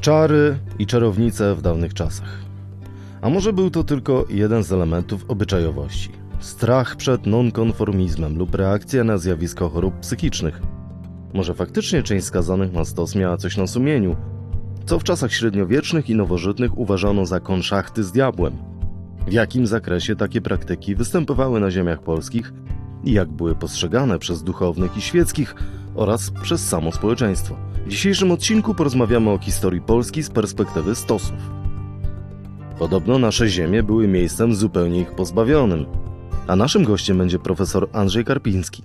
Czary i czarownice w dawnych czasach. A może był to tylko jeden z elementów obyczajowości? Strach przed nonkonformizmem lub reakcja na zjawisko chorób psychicznych. Może faktycznie część skazanych na stos miała coś na sumieniu, co w czasach średniowiecznych i nowożytnych uważano za konszachty z diabłem. W jakim zakresie takie praktyki występowały na ziemiach polskich i jak były postrzegane przez duchownych i świeckich oraz przez samo społeczeństwo. W dzisiejszym odcinku porozmawiamy o historii Polski z perspektywy stosów. Podobno nasze ziemie były miejscem zupełnie ich pozbawionym, a naszym gościem będzie profesor Andrzej Karpiński.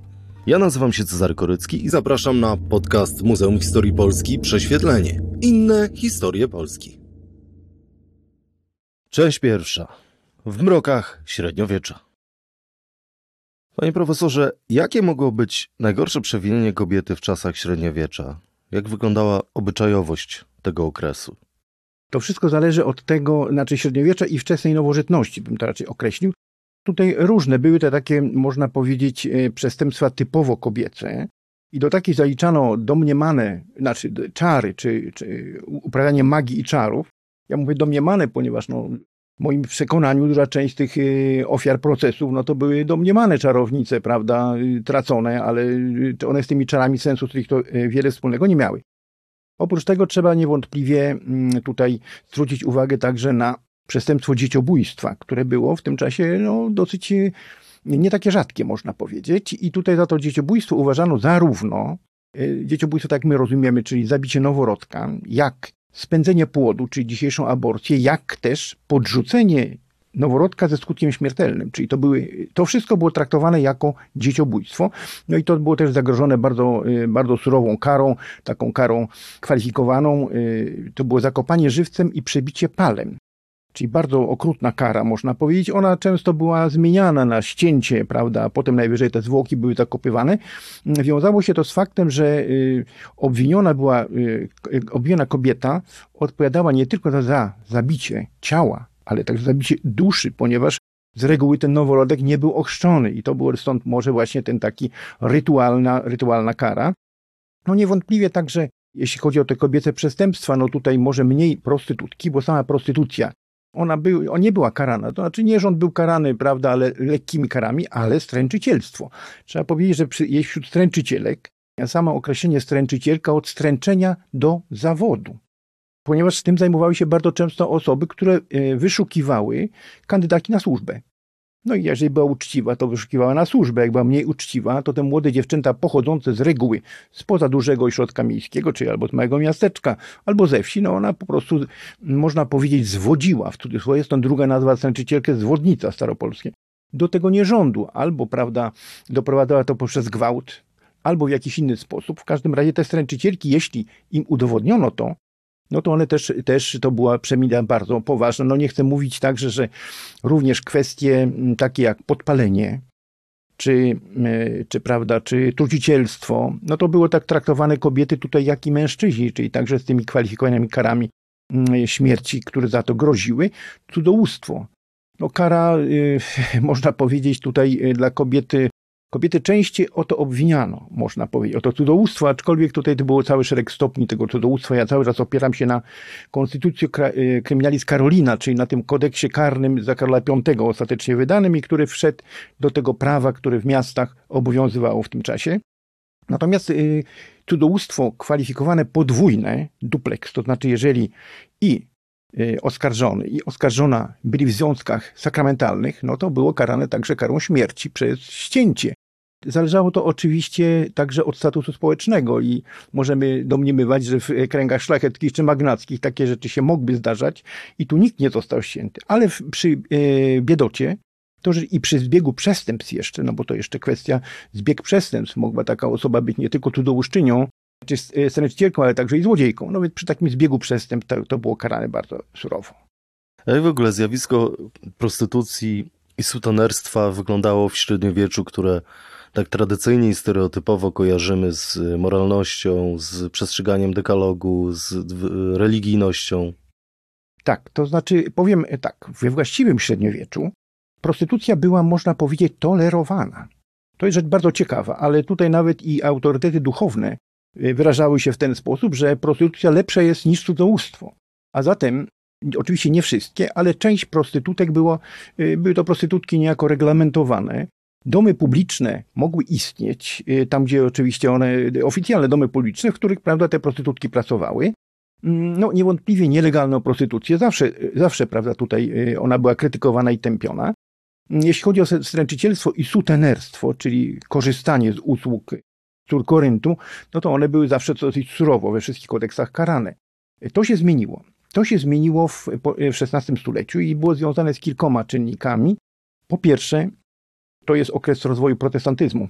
Ja nazywam się Cezary Korycki i zapraszam na podcast Muzeum Historii Polski Prześwietlenie. Inne historie Polski. Część pierwsza. W mrokach średniowiecza. Panie profesorze, jakie mogło być najgorsze przewinienie kobiety w czasach średniowiecza? Jak wyglądała obyczajowość tego okresu? To wszystko zależy od tego, znaczy średniowiecza i wczesnej nowożytności, bym to raczej określił. Tutaj różne były te takie, można powiedzieć, e, przestępstwa typowo kobiece. I do takich zaliczano domniemane, znaczy czary, czy, czy uprawianie magii i czarów. Ja mówię domniemane, ponieważ no, moim przekonaniu duża część tych e, ofiar procesów, no to były domniemane czarownice, prawda, tracone, ale one z tymi czarami sensu to wiele wspólnego nie miały. Oprócz tego trzeba niewątpliwie mm, tutaj zwrócić uwagę także na przestępstwo dzieciobójstwa, które było w tym czasie no, dosyć nie takie rzadkie, można powiedzieć. I tutaj za to dzieciobójstwo uważano zarówno dzieciobójstwo, tak my rozumiemy, czyli zabicie noworodka, jak spędzenie płodu, czyli dzisiejszą aborcję, jak też podrzucenie noworodka ze skutkiem śmiertelnym. Czyli to, były, to wszystko było traktowane jako dzieciobójstwo. No i to było też zagrożone bardzo, y, bardzo surową karą, taką karą kwalifikowaną. Y, to było zakopanie żywcem i przebicie palem. Czyli bardzo okrutna kara, można powiedzieć. Ona często była zmieniana na ścięcie, prawda, a potem najwyżej te zwłoki były zakopywane. Wiązało się to z faktem, że y, obwiniona była, obwiniona kobieta odpowiadała nie tylko za, za zabicie ciała, ale także zabicie duszy, ponieważ z reguły ten noworodek nie był ochrzczony i to było stąd może właśnie ten taki rytualna, rytualna kara. No niewątpliwie także, jeśli chodzi o te kobiece przestępstwa, no tutaj może mniej prostytutki, bo sama prostytucja, ona, był, ona nie była karana, to znaczy nie rząd był karany, prawda, ale lekkimi karami, ale stręczycielstwo. Trzeba powiedzieć, że przy, wśród stręczycielek, samo określenie stręczycielka od stręczenia do zawodu ponieważ z tym zajmowały się bardzo często osoby, które e, wyszukiwały kandydatki na służbę. No i jeżeli była uczciwa, to wyszukiwała na służbę. Jak była mniej uczciwa, to te młode dziewczęta pochodzące z reguły spoza dużego ośrodka miejskiego, czyli albo z małego miasteczka, albo ze wsi, no ona po prostu, można powiedzieć, zwodziła, w cudzysłowie, stąd druga nazwa sęczycielkę, zwodnica staropolskie. Do tego nierządu, albo, prawda, doprowadzała to poprzez gwałt, albo w jakiś inny sposób. W każdym razie te stręczycielki, jeśli im udowodniono to, no to one też, też to była przemina bardzo poważna. No nie chcę mówić także, że również kwestie mm, takie jak podpalenie, czy, e, czy, prawda, czy trucicielstwo, no to było tak traktowane kobiety tutaj, jak i mężczyźni, czyli także z tymi kwalifikowanymi karami mm, śmierci, które za to groziły. Cudzołóstwo. No kara, y, można powiedzieć tutaj y, dla kobiety Kobiety częściej o to obwiniano, można powiedzieć, o to cudzołóstwo, aczkolwiek tutaj to było cały szereg stopni tego cudzołóstwa. Ja cały czas opieram się na konstytucji kryminalis y, Karolina, czyli na tym kodeksie karnym za Karola V ostatecznie wydanym i który wszedł do tego prawa, które w miastach obowiązywało w tym czasie. Natomiast y, cudzołóstwo kwalifikowane podwójne, duplex, to znaczy jeżeli i y, oskarżony i oskarżona byli w związkach sakramentalnych, no to było karane także karą śmierci przez ścięcie Zależało to oczywiście także od statusu społecznego i możemy domniemywać, że w kręgach szlacheckich czy magnackich takie rzeczy się mogły zdarzać i tu nikt nie został ścięty. Ale w, przy e, biedocie to, że i przy zbiegu przestępstw jeszcze, no bo to jeszcze kwestia zbieg przestępstw, mogła taka osoba być nie tylko cudzołóżczynią, czy e, stręczycielką, ale także i złodziejką. No więc przy takim zbiegu przestępstw to, to było karane bardzo surowo. Jak w ogóle zjawisko prostytucji i sutenerstwa wyglądało w średniowieczu, które tak tradycyjnie i stereotypowo kojarzymy z moralnością, z przestrzeganiem dekalogu, z religijnością. Tak, to znaczy, powiem tak, we właściwym średniowieczu prostytucja była, można powiedzieć, tolerowana. To jest rzecz bardzo ciekawa, ale tutaj nawet i autorytety duchowne wyrażały się w ten sposób, że prostytucja lepsza jest niż cudzołóstwo. A zatem oczywiście nie wszystkie, ale część prostytutek było, były to prostytutki niejako reglamentowane. Domy publiczne mogły istnieć, tam gdzie oczywiście one, oficjalne domy publiczne, w których prawda, te prostytutki pracowały. Mm, no niewątpliwie nielegalną prostytucję, zawsze, zawsze prawda, tutaj y, ona była krytykowana i tępiona. Mm, jeśli chodzi o stręczycielstwo i sutenerstwo, czyli korzystanie z usług cór Koryntu, no to one były zawsze dosyć surowo we wszystkich kodeksach karane. To się zmieniło. To się zmieniło w, w XVI stuleciu i było związane z kilkoma czynnikami. Po pierwsze, to jest okres rozwoju protestantyzmu,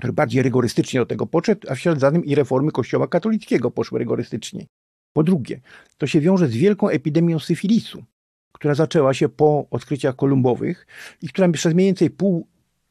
który bardziej rygorystycznie do tego podszedł, a w ślad za tym i reformy Kościoła katolickiego poszły rygorystycznie. Po drugie, to się wiąże z wielką epidemią syfilisu, która zaczęła się po odkryciach kolumbowych i która przez mniej więcej pół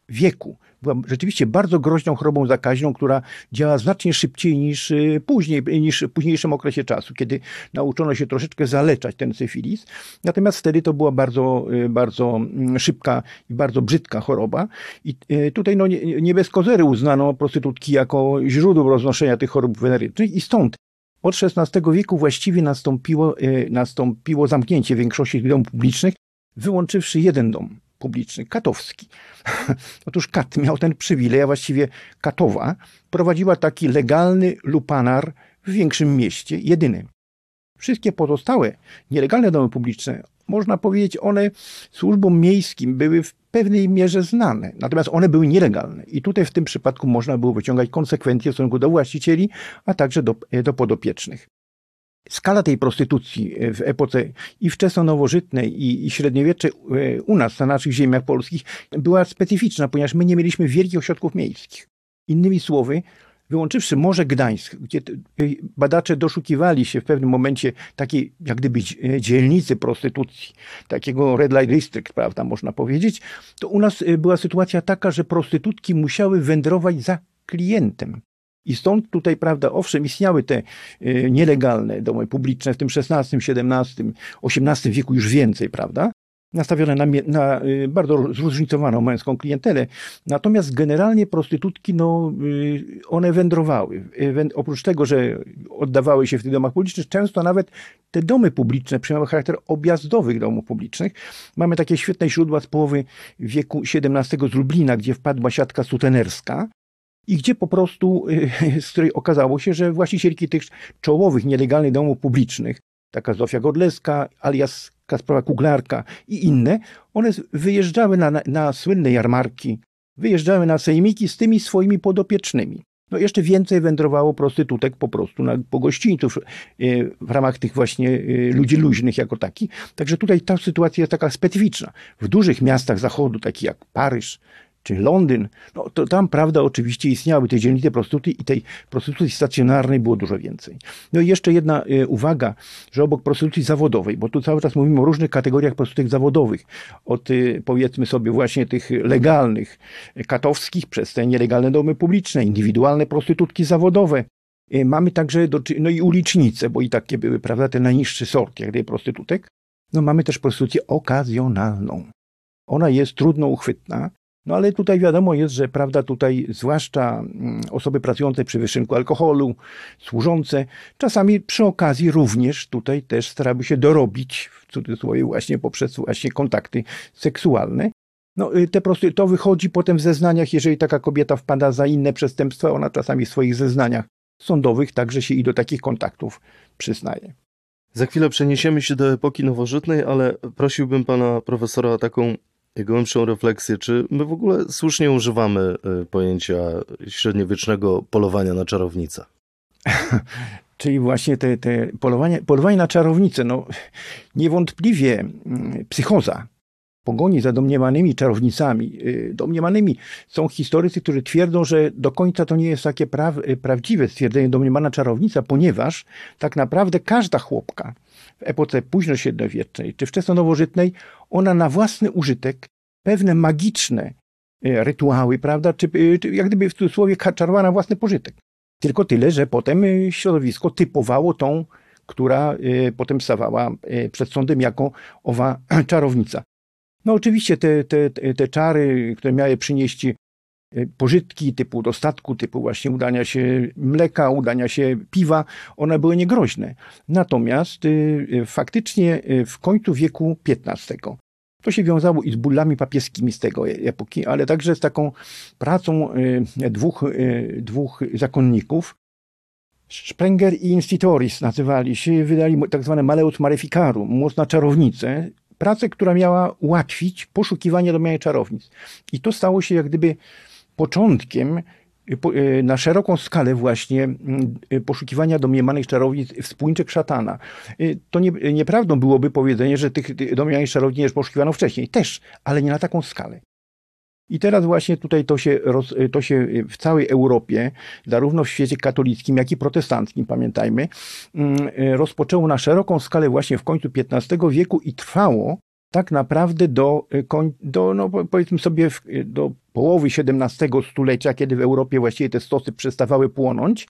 wieku była rzeczywiście bardzo groźną chorobą zakaźną, która działa znacznie szybciej niż y, później, niż w późniejszym okresie czasu, kiedy nauczono się troszeczkę zaleczać ten syfilis. Natomiast wtedy to była bardzo, y, bardzo mm, szybka i bardzo brzydka choroba. I y, tutaj no, nie, nie bez kozery uznano prostytutki jako źródło roznoszenia tych chorób wenerycznych i stąd od XVI wieku właściwie nastąpiło, nastąpiło zamknięcie większości domów publicznych, wyłączywszy jeden dom publiczny, katowski. Otóż Kat miał ten przywilej, a właściwie Katowa prowadziła taki legalny lupanar w większym mieście, jedyny. Wszystkie pozostałe nielegalne domy publiczne, można powiedzieć, one służbom miejskim były w pewnej mierze znane, natomiast one były nielegalne. I tutaj w tym przypadku można było wyciągać konsekwencje w stosunku do właścicieli, a także do, e, do podopiecznych. Skala tej prostytucji e, w epoce i wczesno-nowożytnej, i, średniowieczej e, u nas, na naszych ziemiach polskich, była specyficzna, ponieważ my nie mieliśmy wielkich ośrodków miejskich. Innymi słowy, wyłączywszy Morze Gdańsk, gdzie y, badacze doszukiwali się w pewnym momencie takiej, jak gdyby, dzielnicy prostytucji, takiego red light district, prawda, można powiedzieć, to u nas była sytuacja taka, że prostytutki musiały wędrować za klientem. I stąd tutaj, prawda, owszem, istniały te nielegalne domy publiczne w tym XVI, XVII, XVIII wieku już więcej, prawda? nastawione na, na, y, bardzo zróżnicowaną męską klientelę. Natomiast generalnie prostytutki, no, y, one wędrowały. Y, oprócz tego, że oddawały się w tych domach publicznych, często nawet te domy publiczne przyjmowały charakter objazdowych domów publicznych. Mamy takie świetne źródła z połowy wieku XVII z Lublina, gdzie wpadła siatka sutenerska, i gdzie po prostu, z której okazało się, że właścicielki tych czołowych, nielegalnych domów publicznych, taka Zofia Godleska, alias Kasprowa Kuglarka i inne, one wyjeżdżały na, na, na słynne jarmarki, wyjeżdżały na sejmiki z tymi swoimi podopiecznymi. No jeszcze więcej wędrowało prostytutek po prostu na, po gościńców e, w ramach tych właśnie e, ludzi luźnych jako taki. Także tutaj ta sytuacja jest taka specyficzna. W dużych miastach zachodu, takich jak Paryż, czy Londyn, no to tam, prawda, oczywiście istniały te dzielnice prostytucji i tej prostytucji stacjonarnej było dużo więcej. No i jeszcze jedna y, uwaga, że obok prostytucji zawodowej, bo tu cały czas mówimy o różnych kategoriach prostytutek zawodowych, od y, powiedzmy sobie właśnie tych legalnych, katowskich, przez te nielegalne domy publiczne, indywidualne prostytutki zawodowe, Mamy także, do, no i ulicznice, bo i takie były, prawda, ten najniższy sort, jak gdyby prostytutek. No mamy też prostytucję okazjonalną. Ona jest trudno uchwytna, no ale tutaj wiadomo jest, że prawda tutaj, zwłaszcza mm, osoby pracujące przy wyszynku alkoholu, służące, czasami przy okazji również tutaj też starały się dorobić, w cudzysłowie właśnie poprzez właśnie kontakty seksualne. No, y, te prosty, to wychodzi potem w zeznaniach, jeżeli taka kobieta wpada za inne przestępstwa, ona czasami w swoich zeznaniach sądowych także się i do takich kontaktów przyznaje. Za chwilę przeniesiemy się do epoki nowożytnej, ale prosiłbym pana profesora o taką głębszą refleksję, czy my w ogóle słusznie używamy y, pojęcia średniowiecznego polowania na czarownicę? Czyli właśnie te, te polowanie, polowanie na czarownicę, no niewątpliwie mm, psychoza, pogoni za domniemanymi czarownicami, y, domniemanymi są historycy, którzy twierdzą, że do końca to nie jest takie pra, y, prawdziwe stwierdzenie domniemana czarownica, ponieważ tak naprawdę każda chłopka w epoce późno-średniowiecznej czy wczesno-nowożytnej, ona na własny użytek pewne magiczne y, rytuały, prawda, czy, czy jak gdyby w cudzysłowie czarowała na własny pożytek. Tylko tyle, że potem środowisko typowało tą, która potem stawała przed sądem jako owa czarownica. No oczywiście te, te, te czary, które miały przynieść pożytki typu dostatku, typu właśnie udania się mleka, udania się piwa, one były niegroźne. Natomiast faktycznie w końcu wieku XV to się wiązało i z bólami papieskimi z tego epoki, ale także z taką pracą dwóch, dwóch zakonników, Sprenger i Institoris nazywali się, wydali tak zwane Maleus Maleficarum, moc na czarownicę, pracę, która miała ułatwić poszukiwanie domniemanych czarownic. I to stało się jak gdyby początkiem y, na szeroką skalę właśnie y, poszukiwania domniemanych czarownic wspólniczek szatana. Y, to nie, nieprawdą byłoby powiedzenie, że tych domniemanych czarownic poszukiwano wcześniej. Też, ale nie na taką skalę. I teraz właśnie tutaj to się, roz, to się w całej Europie, zarówno w świecie katolickim, jak i protestanckim, pamiętajmy, mm, rozpoczęło na szeroką skalę właśnie w końcu XV wieku i trwało tak naprawdę do, do no powiedzmy sobie, do połowy XVII stulecia, kiedy w Europie właściwie te stosy przestawały płonąć,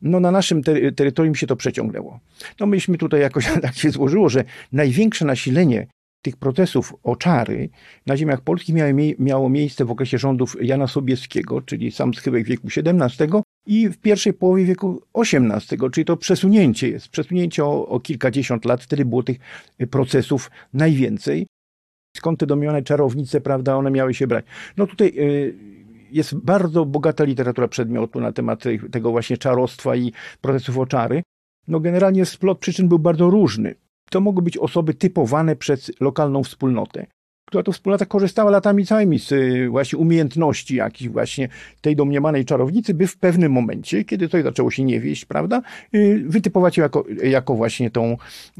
no na naszym ter terytorium się to przeciągnęło. No myśmy tutaj jakoś tak się złożyło, że największe nasilenie tych procesów o czary na ziemiach polskich miało, miało miejsce w okresie rządów Jana Sobieskiego, czyli sam schyłek wieku XVII i w pierwszej połowie wieku XVIII, czyli to przesunięcie jest, przesunięcie o, o kilkadziesiąt lat, wtedy było tych procesów najwięcej. Skąd te domniemane czarownice, prawda, one miały się brać? No tutaj y, jest bardzo bogata literatura przedmiotu na temat tego właśnie czarostwa i procesów o czary. No generalnie splot przyczyn był bardzo różny to mogły być osoby typowane przez lokalną wspólnotę, która to wspólnota korzystała latami całymi z y, właśnie umiejętności jakichś właśnie tej domniemanej czarownicy, by w pewnym momencie, kiedy coś zaczęło się nie wieść, prawda, y, wytypować ją jako, jako właśnie tą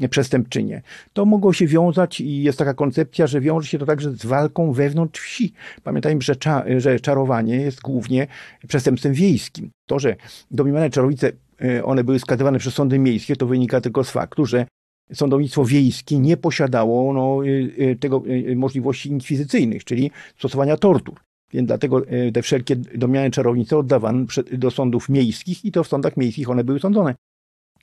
przestępczynię. To mogło się wiązać i jest taka koncepcja, że wiąże się to także z walką wewnątrz wsi. Pamiętajmy, że, cza, że czarowanie jest głównie przestępstwem wiejskim. To, że domniemane czarownice y, one były skazywane przez sądy miejskie, to wynika tylko z faktu, że sądownictwo wiejskie nie posiadało no, y, y, tego y, możliwości inkwizycyjnych, czyli stosowania tortur. Więc dlatego te wszelkie domniane czarownice oddawano do sądów miejskich i to w sądach miejskich one były sądzone.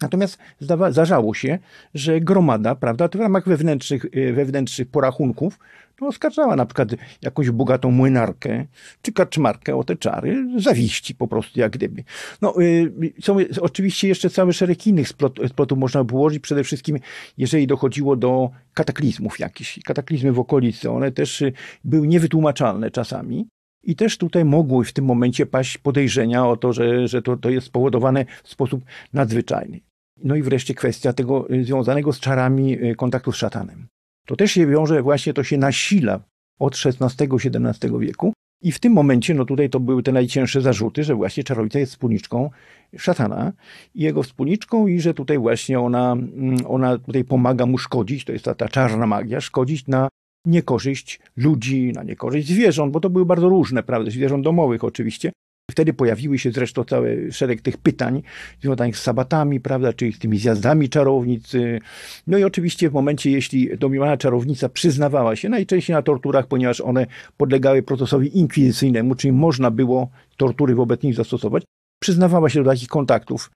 Natomiast zdawa, zdarzało się, że gromada, prawda, w ramach wewnętrznych, wewnętrznych porachunków, to oskarżała na przykład jakąś bogatą młynarkę czy kaczmarkę o te czary, zawiści po prostu jak gdyby. No, y, są oczywiście jeszcze cały szereg innych splotów można by ułożyć, przede wszystkim jeżeli dochodziło do kataklizmów jakichś. Kataklizmy w okolicy, one też y, były niewytłumaczalne czasami. I też tutaj mogły w tym momencie paść podejrzenia o to, że, że to, to jest spowodowane w sposób nadzwyczajny. No i wreszcie kwestia tego y, związanego z czarami kontaktu z szatanem. To też się wiąże, właśnie to się nasila od XVI-XVII wieku. I w tym momencie, no tutaj to były te najcięższe zarzuty, że właśnie czarownica jest wspólniczką szatana i jego wspólniczką i że tutaj właśnie ona, mm, ona tutaj pomaga mu szkodzić, to jest ta, ta czarna magia, szkodzić na niekorzyść ludzi, na niekorzyść zwierząt, bo to były bardzo różne, prawda, zwierząt domowych oczywiście, Wtedy pojawiły się zresztą cały szereg tych pytań związanych z sabatami, prawda, czyli z tymi zjazdami czarownicy. No i oczywiście w momencie, jeśli domniemana czarownica przyznawała się, najczęściej na torturach, ponieważ one podlegały procesowi inkwizycyjnemu, czyli można było tortury wobec nich zastosować, przyznawała się do takich kontaktów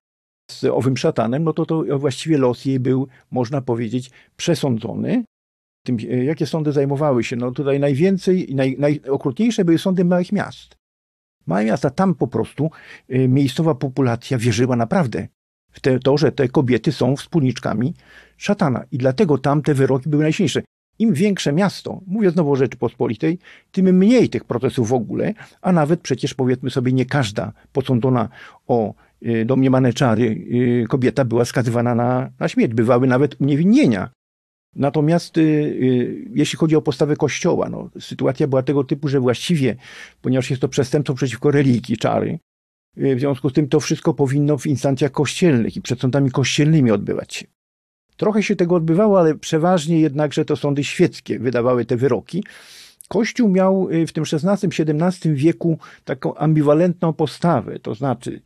z owym szatanem, no to, to właściwie los jej był, można powiedzieć, przesądzony. Tym, jakie sądy zajmowały się? No tutaj najwięcej, naj, najokrutniejsze były sądy małych miast Małe miasta, tam po prostu y, miejscowa populacja wierzyła naprawdę w te, to, że te kobiety są wspólniczkami szatana. I dlatego tam te wyroki były najsilniejsze. Im większe miasto, mówię znowu o Rzeczypospolitej, tym mniej tych procesów w ogóle, a nawet przecież powiedzmy sobie nie każda posądzona o y, domniemane czary y, kobieta była skazywana na, na śmierć. Bywały nawet uniewinnienia. Natomiast y, y, jeśli chodzi o postawę Kościoła, no, sytuacja była tego typu, że właściwie, ponieważ jest to przestępstwo przeciwko religii, czary, y, w związku z tym to wszystko powinno w instancjach kościelnych i przed sądami kościelnymi odbywać się. Trochę się tego odbywało, ale przeważnie jednakże to sądy świeckie wydawały te wyroki. Kościół miał w tym XVI-XVII wieku taką ambiwalentną postawę, to znaczy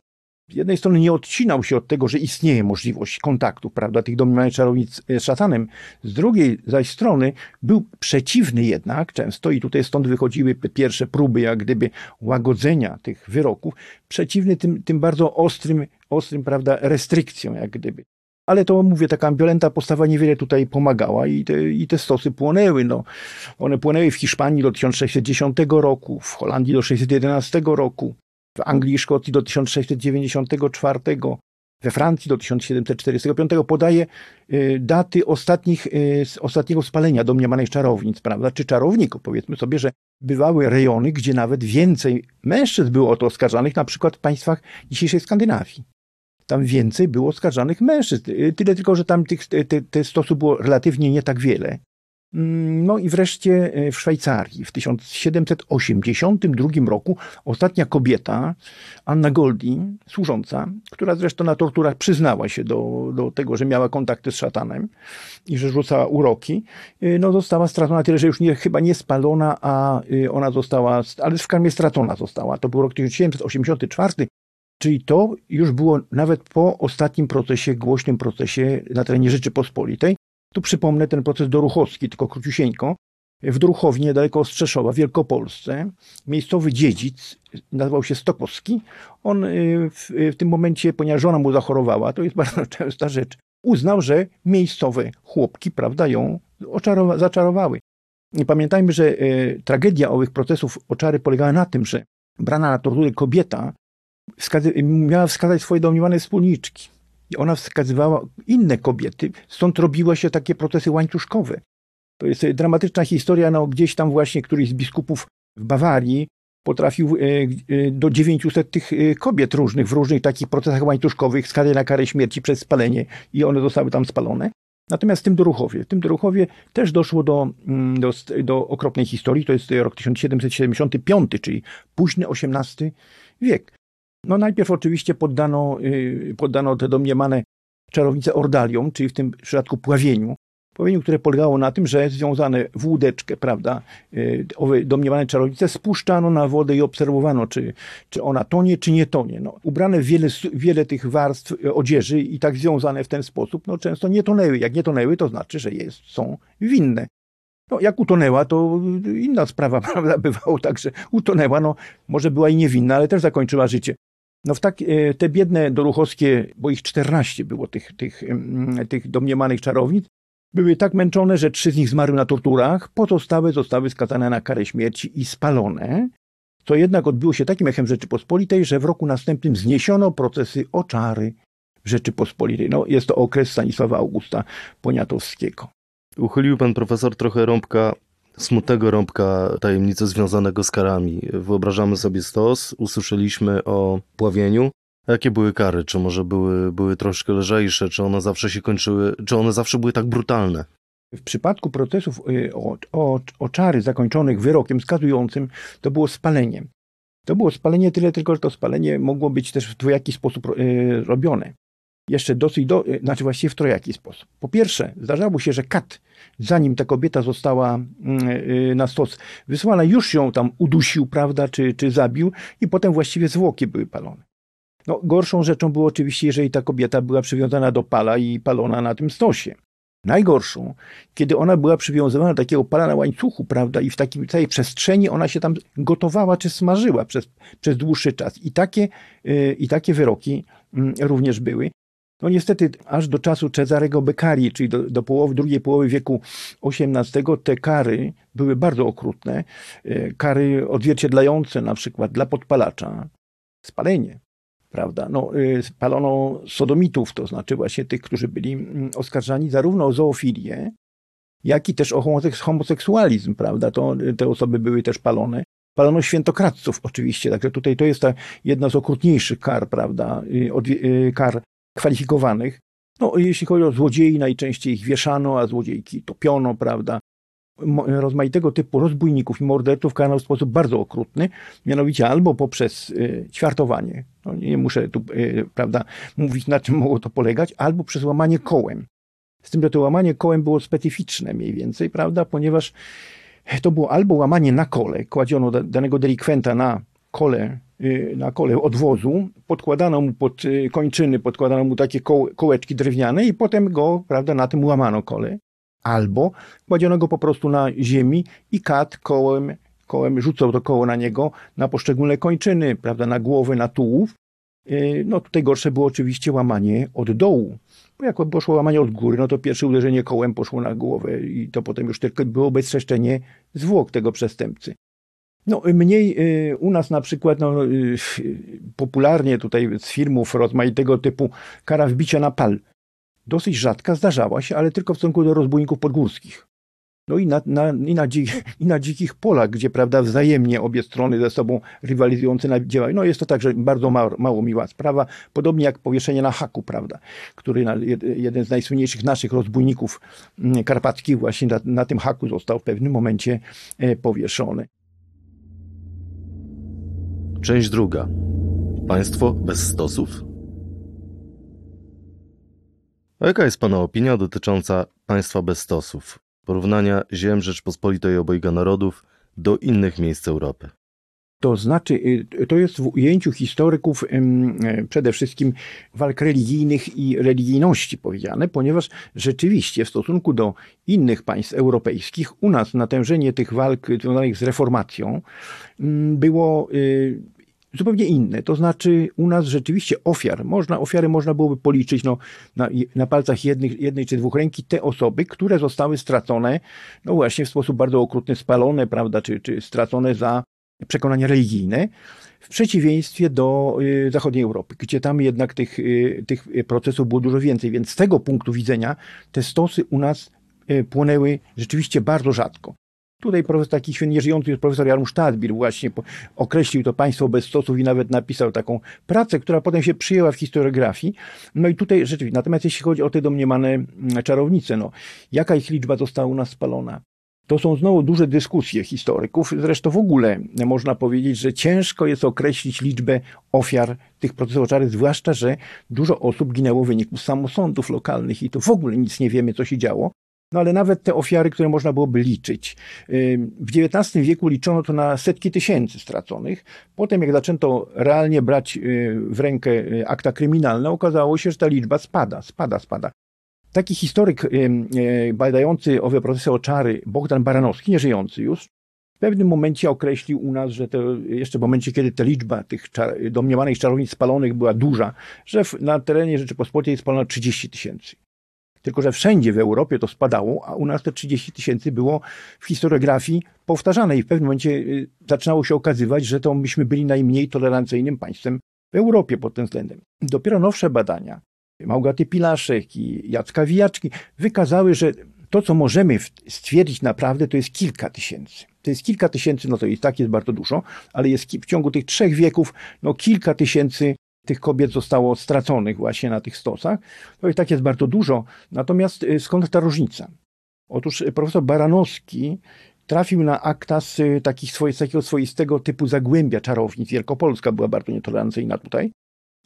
z jednej strony nie odcinał się od tego, że istnieje możliwość kontaktu, prawda, tych domniemanych czarownic z szatanem, z drugiej zaś strony był przeciwny jednak często i tutaj stąd wychodziły pierwsze próby jak gdyby łagodzenia tych wyroków, przeciwny tym, tym bardzo ostrym, ostrym, prawda, restrykcjom jak gdyby. Ale to mówię, taka ambiwalentna postawa niewiele tutaj pomagała i te, i te stosy płonęły. No. One płonęły w Hiszpanii do 1610 roku, w Holandii do 1611 roku, w Anglii i Szkocji do 1694, we Francji do 1745 podaje y, daty ostatnich, y, ostatniego spalenia domniemanych czarownic, prawda, czy czarowników. Powiedzmy sobie, że bywały rejony, gdzie nawet więcej mężczyzn było o to oskarżanych, na przykład w państwach dzisiejszej Skandynawii. Tam więcej było oskarżanych mężczyzn. Y, tyle tylko, że tam tych, te, te stosów było relatywnie nie tak wiele. Mm, no i wreszcie e, w Szwajcarii w 1782 roku ostatnia kobieta, Anna Goldi, służąca, która zresztą na torturach przyznała się do, do tego, że miała kontakty z szatanem i że rzucała uroki, e, no została stracona tyle, że już nie, chyba nie spalona, a e, ona została, ale w karmie stracona została. To był rok 1784, Czyli to już było nawet po ostatnim procesie, głośnym procesie na terenie Rzeczypospolitej, tu przypomnę ten proces doruchowski, tylko króciusieńko. W Druchownie, niedaleko Ostrzeszowa, w Wielkopolsce, miejscowy dziedzic, nazywał się Stokowski. On y, w, w tym momencie, ponieważ żona mu zachorowała, to jest bardzo częsta rzecz, uznał, że miejscowe chłopki, prawda, ją oczarowa- zaczarowały. I pamiętajmy, że y, tragedia owych procesów oczary polegała na tym, że brana na tortury kobieta wskazy- miała wskazać swoje domniemane wspólniczki. I ona wskazywała inne kobiety, stąd robiły się takie procesy łańcuszkowe. To jest dramatyczna historia, no gdzieś tam właśnie któryś z biskupów w Bawarii potrafił e, e, do 900 tych e, kobiet różnych w różnych takich procesach łańcuszkowych skazać na karę śmierci przez spalenie i one zostały tam spalone. Natomiast w tym Doruchowie, w tym Doruchowie też doszło do, mm, do, do okropnej historii, to jest rok 1775, czyli późny XVIII wiek. No najpierw oczywiście poddano, y, poddano te domniemane czarownice ordaliom, czyli w tym przypadku pławieniu. Pławieniu, które polegało na tym, że związane w łódeczkę, prawda, y, owe domniemane czarownice spuszczano na wodę i obserwowano, czy, czy ona tonie, czy nie tonie. No, ubrane w wiele, wiele tych warstw y, odzieży i tak związane w ten sposób, no często nie tonęły. Jak nie tonęły, to znaczy, że jest, są winne. No, jak utonęła, to inna sprawa, prawda, bywało tak, że utonęła, no, może była i niewinna, ale też zakończyła życie. No w tak, e, te biedne doruchowskie, bo ich 14 było tych, tych, tych domniemanych czarownic, były tak męczone, że trzy z nich zmarły na torturach, pozostałe zostały skazane na karę śmierci i spalone, co jednak odbyło się takim echem Rzeczypospolitej, że w roku następnym zniesiono procesy oczary Rzeczypospolitej. No, jest to okres Stanisława Augusta Poniatowskiego. Uchylił pan profesor trochę rąbka smutnego rąbka tajemnicy związanego z karami. Wyobrażamy sobie stos, usłyszeliśmy o pławieniu. Jakie były kary? Czy może były, były troszkę lżejsze? Czy one zawsze się kończyły? Czy one zawsze były tak brutalne? W przypadku procesów y, o, o, o czary zakończonych wyrokiem skazującym, to było spalenie. To było spalenie tyle tylko, że to spalenie mogło być też w dwojaki sposób y, robione jeszcze dosyć, do, znaczy właściwie w trojaki sposób. Po pierwsze, zdarzało się, że kat, zanim ta kobieta została mm, y, na stos wysłana, już ją tam udusił, prawda, czy, czy zabił i potem właściwie zwłoki były palone. No, gorszą rzeczą było oczywiście, jeżeli ta kobieta była przywiązana do pala i palona na tym stosie. Najgorszą, kiedy ona była przywiązywana do takiego pala na łańcuchu, prawda, i w takiej całej przestrzeni ona się tam gotowała czy smażyła przez, przez dłuższy czas. I takie, yy, i takie wyroki yy, również były. No niestety aż do czasu Cezarego Beccari, czyli do, do połowy, drugiej połowy wieku XVIII, te kary były bardzo okrutne. E, kary odzwierciedlające na przykład dla podpalacza spalenie, prawda? No, e, spalono sodomitów, to znaczy właśnie tych, którzy byli mm, oskarżani zarówno o zoofilię, jak i też o homoseksualizm, prawda? To te osoby były też palone. Palono świętokradców oczywiście, także tutaj to jest ta jedna z okrutniejszych kar, prawda, y, kar kwalifikowanych. No, jeśli chodzi o złodziei, najczęściej ich wieszano, a złodziejki topiono, prawda? Rozmaitego typu rozbójników i morderców karano w sposób bardzo okrutny, mianowicie albo poprzez y, ćwiartowanie, no nie muszę tu, y, prawda, mówić na czym mogło to polegać, albo przez łamanie kołem. Z tym, że to łamanie kołem było specyficzne mniej więcej, prawda, ponieważ to było albo łamanie na kole, kładziono danego delikwenta na kole Y, na kole odwozu, podkładano mu pod y, kończyny, podkładano mu takie kołeczki drewniane i potem go, prawda, na tym łamano kole. Albo kładziono go po prostu na ziemi i kat kołem, kołem rzucał to koło na niego, na poszczególne kończyny, prawda, na głowę, na tułów. Y, no tutaj gorsze było oczywiście łamanie od dołu, Bo jak poszło łamanie od góry, no to pierwsze uderzenie kołem poszło na głowę i to potem już tylko było bezczeszczenie zwłok tego przestępcy. No, mniej y, u nas na przykład no, y, popularnie tutaj z filmów rozmaitego typu kara wbicia na pal. Dosyć rzadka zdarzała się, ale tylko w stosunku do rozbójników podgórskich. No i na, na, i, na dzik, i na dzikich polach, gdzie prawda, wzajemnie obie strony ze sobą rywalizujące działają. No jest to także bardzo mało, mało miła sprawa, podobnie jak powieszenie na haku, prawda, który na, jeden z najsłynniejszych naszych rozbójników mm, karpackich właśnie na, na tym haku został w pewnym momencie e, powieszony. Część druga. Państwo bez stosów? Jaka jest Pana opinia dotycząca państwa bez stosów? Porównania ziem Rzeczpospolitej obojga narodów do innych miejsc Europy. To znaczy, y, to jest w ujęciu historyków e, przede wszystkim walk religijnych i religijności powiedziane, ponieważ rzeczywiście w stosunku do innych państw europejskich, u nas natężenie tych walk związanych z reformacją było y, zupełnie inne. To znaczy u nas rzeczywiście ofiar, można, ofiary można byłoby policzyć no, na, na palcach jednych, jednej czy dwóch ręki te osoby, które zostały stracone, no właśnie w sposób bardzo okrutny, spalone, prawda, czy, czy stracone za przekonania religijne, w przeciwieństwie do y, zachodniej Europy, gdzie tam jednak tych, y, tych procesów było dużo więcej, więc z tego punktu widzenia te stosy u nas y, płonęły rzeczywiście bardzo rzadko. Tutaj profesor, taki świetnie żyjący profesor Jarmusz Tadbir właśnie określił to państwo bez stosów i nawet napisał taką pracę, która potem się przyjęła w historiografii. No i tutaj rzeczywiście, natomiast jeśli chodzi o te domniemane mm, czarownice, no, jaka ich liczba została u nas spalona? To są znowu duże dyskusje historyków. Zresztą w ogóle można powiedzieć, że ciężko jest określić liczbę ofiar tych procesów czary, zwłaszcza, że dużo osób ginęło w wyniku samosądów lokalnych i to w ogóle nic nie wiemy, co się działo. No ale nawet te ofiary, które można byłoby liczyć. W XIX wieku liczono to na setki tysięcy straconych. Potem, jak zaczęto realnie brać y, w rękę y, akta kryminalne, okazało się, że ta liczba spada, spada, spada. Taki historyk y, badający owe procesy oczary, Bogdan Baranowski, nieżyjący już, w pewnym momencie określił u nas, że to jeszcze w momencie, kiedy ta liczba tych czar domniemanych czarownic spalonych była duża, że na terenie Rzeczypospolitej spalono 30 tysięcy. Tylko, że wszędzie w Europie to spadało, a u nas te 30 tysięcy było w historiografii powtarzane i w pewnym momencie y, zaczynało się okazywać, że to myśmy byli najmniej tolerancyjnym państwem w Europie pod tym względem. Dopiero nowsze badania Małgaty Pilaszek i Jacka Wijaczki wykazały, że to, co możemy stwierdzić naprawdę, to jest kilka tysięcy. To jest kilka tysięcy, no to i tak jest bardzo dużo, ale jest w ciągu tych trzech wieków no kilka tysięcy tych kobiet zostało straconych właśnie na tych stosach. To i tak jest bardzo dużo. Natomiast y, skąd ta różnica? Otóż y, profesor Baranowski trafił na akta z y, takich swoje, takiego swoistego typu zagłębia czarownic. Wielkopolska była bardzo nietolerancyjna tutaj.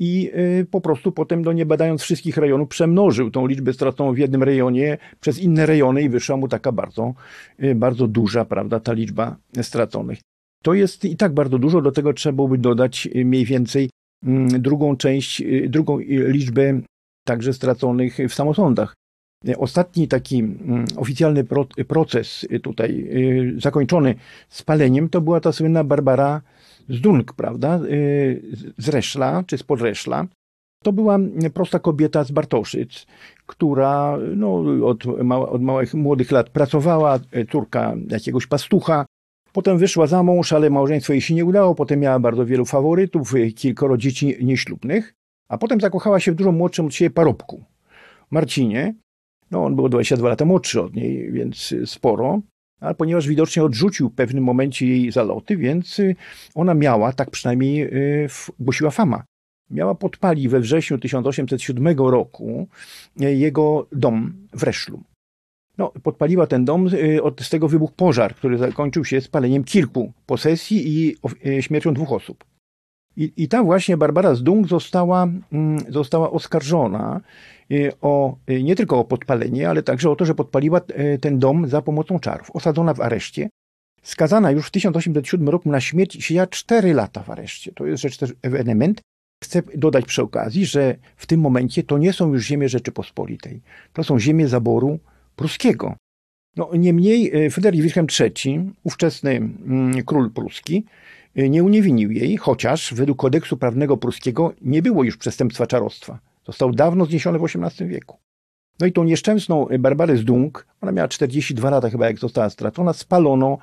I po prostu potem, no nie badając wszystkich rejonów, przemnożył tą liczbę straconą w jednym rejonie przez inne rejony i wyszła mu taka bardzo, bardzo duża, prawda, ta liczba straconych. To jest i tak bardzo dużo, do tego trzeba byłoby dodać mniej więcej drugą część, y, drugą liczbę także straconych w samosądach. Ostatni taki mm, oficjalny proces tutaj y, zakończony spaleniem to była ta słynna Barbara Zdunk, prawda, y, z Reszla, czy z Podreszla. To była prosta kobieta z Bartoszyc, która no, od, od małych, młodych lat pracowała, córka jakiegoś pastucha, Potem wyszła za mąż, ale małżeństwo jej się nie udało. Potem miała bardzo wielu faworytów, kilkoro dzieci nieślubnych. A potem zakochała się w dużo młodszym od siebie parobku, Marcinie. No, on był 22 lata młodszy od niej, więc sporo. Ale ponieważ widocznie odrzucił w pewnym momencie jej zaloty, więc ona miała, tak przynajmniej y, głosiła fama, miała podpalić we wrześniu 1807 roku jego dom w Reszlu no, podpaliła ten dom, y, od, z tego wybuchł pożar, który zakończył się spaleniem kilku posesji i y, śmiercią dwóch osób. I, i ta właśnie Barbara Zdung została, mm, została oskarżona y, o, nie tylko o podpalenie, ale także o to, że podpaliła ten dom za pomocą czarów. Osadzona w areszcie. Skazana już w 1807 roku na śmierć siedziała 4 lata w areszcie. To jest rzecz też ewenement. Chcę dodać przy okazji, że w tym momencie to nie są już ziemie Rzeczypospolitej. To są ziemie zaboru pruskiego. No, niemniej e, Fryderyk Wilhelm III, ówczesny mm, król pruski, e, nie uniewinił jej, chociaż według kodeksu prawnego pruskiego nie było już przestępstwa czarostwa. Został dawno zniesiony w XVIII wieku. No i tą nieszczęsną Barbarę z Dung, ona miała 42 lata chyba, jak została stracona, spalono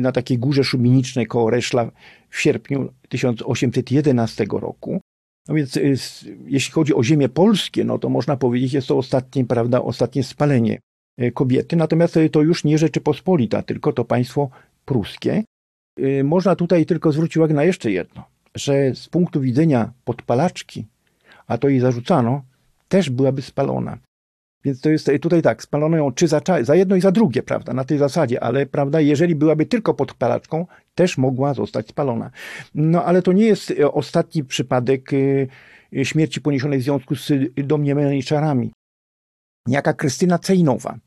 na takiej górze szubinicznej koło Reszla w sierpniu 1811 roku. No więc jeśli chodzi o ziemię polskie, no to można powiedzieć, jest to ostatnie, prawda, ostatnie spalenie kobiety. Natomiast to już nie Rzeczypospolita, tylko to państwo pruskie. Można tutaj tylko zwrócić uwagę na jeszcze jedno, że z punktu widzenia podpalaczki, a to jej zarzucano, też byłaby spalona. Więc to jest tutaj tak, spalono ją czy za, za jedno i za drugie, prawda, na tej zasadzie, ale prawda, jeżeli byłaby tylko podpalaczką, też mogła zostać spalona. No ale to nie jest e, ostatni przypadek e, śmierci poniesionej w związku z domniemanymi czarami. Jaka Krystyna Cejnowa.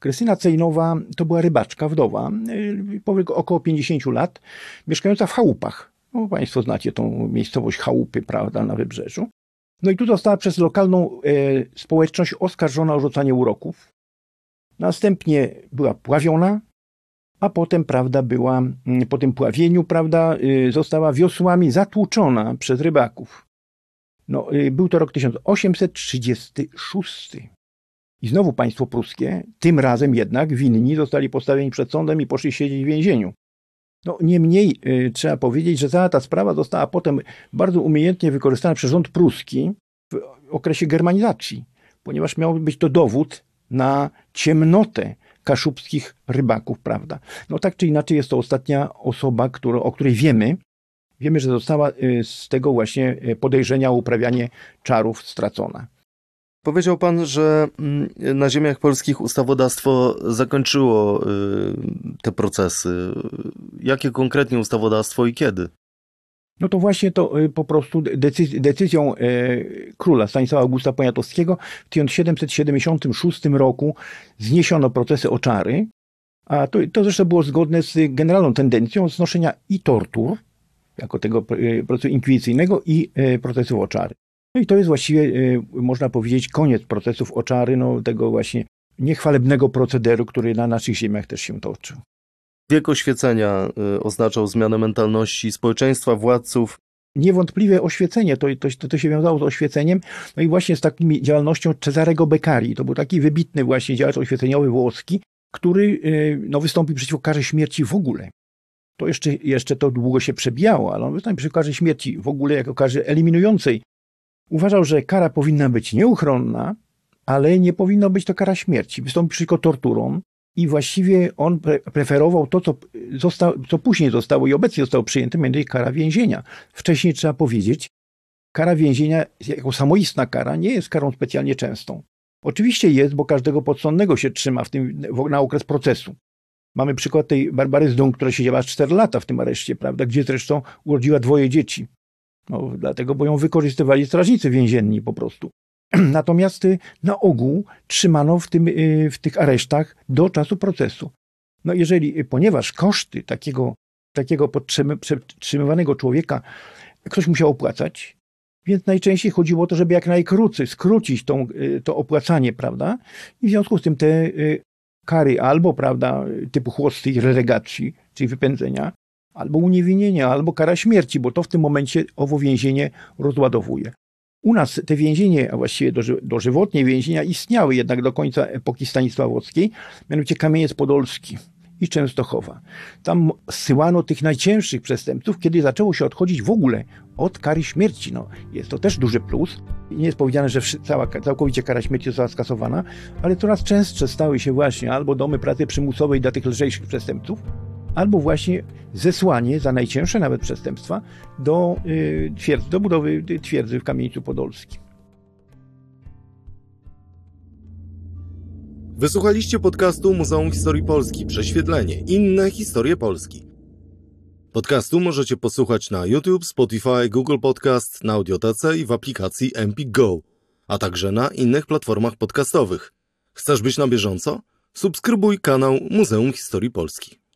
Krystyna Cejnowa to była rybaczka, wdowa, e, około 50 lat, mieszkająca w chałupach. No, państwo znacie tą miejscowość chałupy, prawda, na wybrzeżu. No i tu została przez lokalną e, społeczność oskarżona o rzucanie uroków. Następnie była pławiona, a potem, prawda, była mm, po tym pławieniu, prawda, e, została wiosłami zatłuczona przez rybaków. No, był to rok 1836. I znowu państwo pruskie, tym razem jednak winni zostali postawieni przed sądem i poszli siedzieć w więzieniu. No, niemniej y, trzeba powiedzieć, że cała ta sprawa została potem bardzo umiejętnie wykorzystana przez rząd pruski w okresie germanizacji, ponieważ miał być to dowód na ciemnotę kaszubskich rybaków, prawda? No tak czy inaczej jest to ostatnia osoba, o której wiemy. Wiemy, że została y, z tego właśnie y, podejrzenia o uprawianie czarów stracona. Powiedział pan, że mm, na ziemiach polskich ustawodawstwo zakończyło y, te procesy. Jakie konkretnie ustawodawstwo i kiedy? No to właśnie to y, po prostu decyzją y, króla Stanisława Augusta Poniatowskiego w 1776 roku zniesiono procesy oczary, a to, to zresztą było zgodne z generalną tendencją znoszenia i tortur, jako tego procesu inkwizycyjnego, i procesów oczary. No i to jest właściwie, y, można powiedzieć, koniec procesów oczary, no, tego właśnie niechwalebnego procederu, który na naszych ziemiach też się toczył. Wiek oświecenia y, oznaczał zmianę mentalności społeczeństwa, władców. Niewątpliwie oświecenie, to, to, to się wiązało z oświeceniem, no i właśnie z takim działalnością Cezarego Beccari. To był taki wybitny właśnie działacz oświeceniowy włoski, który y, no, wystąpił przeciwko karze śmierci w ogóle. To jeszcze, jeszcze to długo się przebijało, ale on wystąpił przeciwko karze śmierci w ogóle jako karze eliminującej Uważał, że kara powinna być nieuchronna, ale nie powinno być to kara śmierci. Wystąpił przeciwko torturom i właściwie on pre preferował to, co, co później zostało i obecnie zostało przyjęte, mianowicie kara więzienia. Wcześniej trzeba powiedzieć, kara więzienia jako samoistna kara nie jest karą specjalnie częstą. Oczywiście jest, bo każdego podsądnego się trzyma w tym, na okres procesu. Mamy przykład tej Barbary Zdung, która siedziała 4 lata w tym areszcie, prawda, gdzie zresztą urodziła dwoje dzieci. No, dlatego, bo ją wykorzystywali strażnicy więzienni po prostu. Natomiast y, na ogół trzymano w, tym, y, w tych aresztach do czasu procesu. No jeżeli, y, ponieważ koszty takiego, takiego podtrzymywanego człowieka ktoś musiał opłacać, więc najczęściej chodziło o to, żeby jak najkrócej skrócić tą, to opłacanie, prawda? I w związku z tym te kary albo, prawda, typu chłosty i relegacji, czyli wypędzenia, albo uniewinnienie, albo kara śmierci, bo to w tym momencie owo więzienie rozładowuje. U nas te więzienie, a właściwie dożywotnie więzienia istniały jednak do końca epoki stanisławowskiej, mianowicie Kamieniec Podolski i Częstochowa. Tam zsyłano tych najcięższych przestępców, kiedy zaczęło się odchodzić w ogóle od kary śmierci. No, jest to też duży plus. Nie jest powiedziane, że cała, całkowicie kara śmierci została skasowana, ale coraz częstsze stały się właśnie albo domy pracy przymusowej dla tych lżejszych przestępców, albo właśnie zesłanie za najcięższe nawet przestępstwa do, y, twierdzy, do budowy twierdzy w Kamieńcu Podolskim. Wysłuchaliście podcastu Muzeum Historii Polski Prześwietlenie. Inne historie Polski. Podcastu możecie posłuchać na YouTube, Spotify, Google Podcast, na Audiotece i w aplikacji Empik Go, a także na innych platformach podcastowych. Chcesz być na bieżąco? Subskrybuj kanał Muzeum Historii Polski.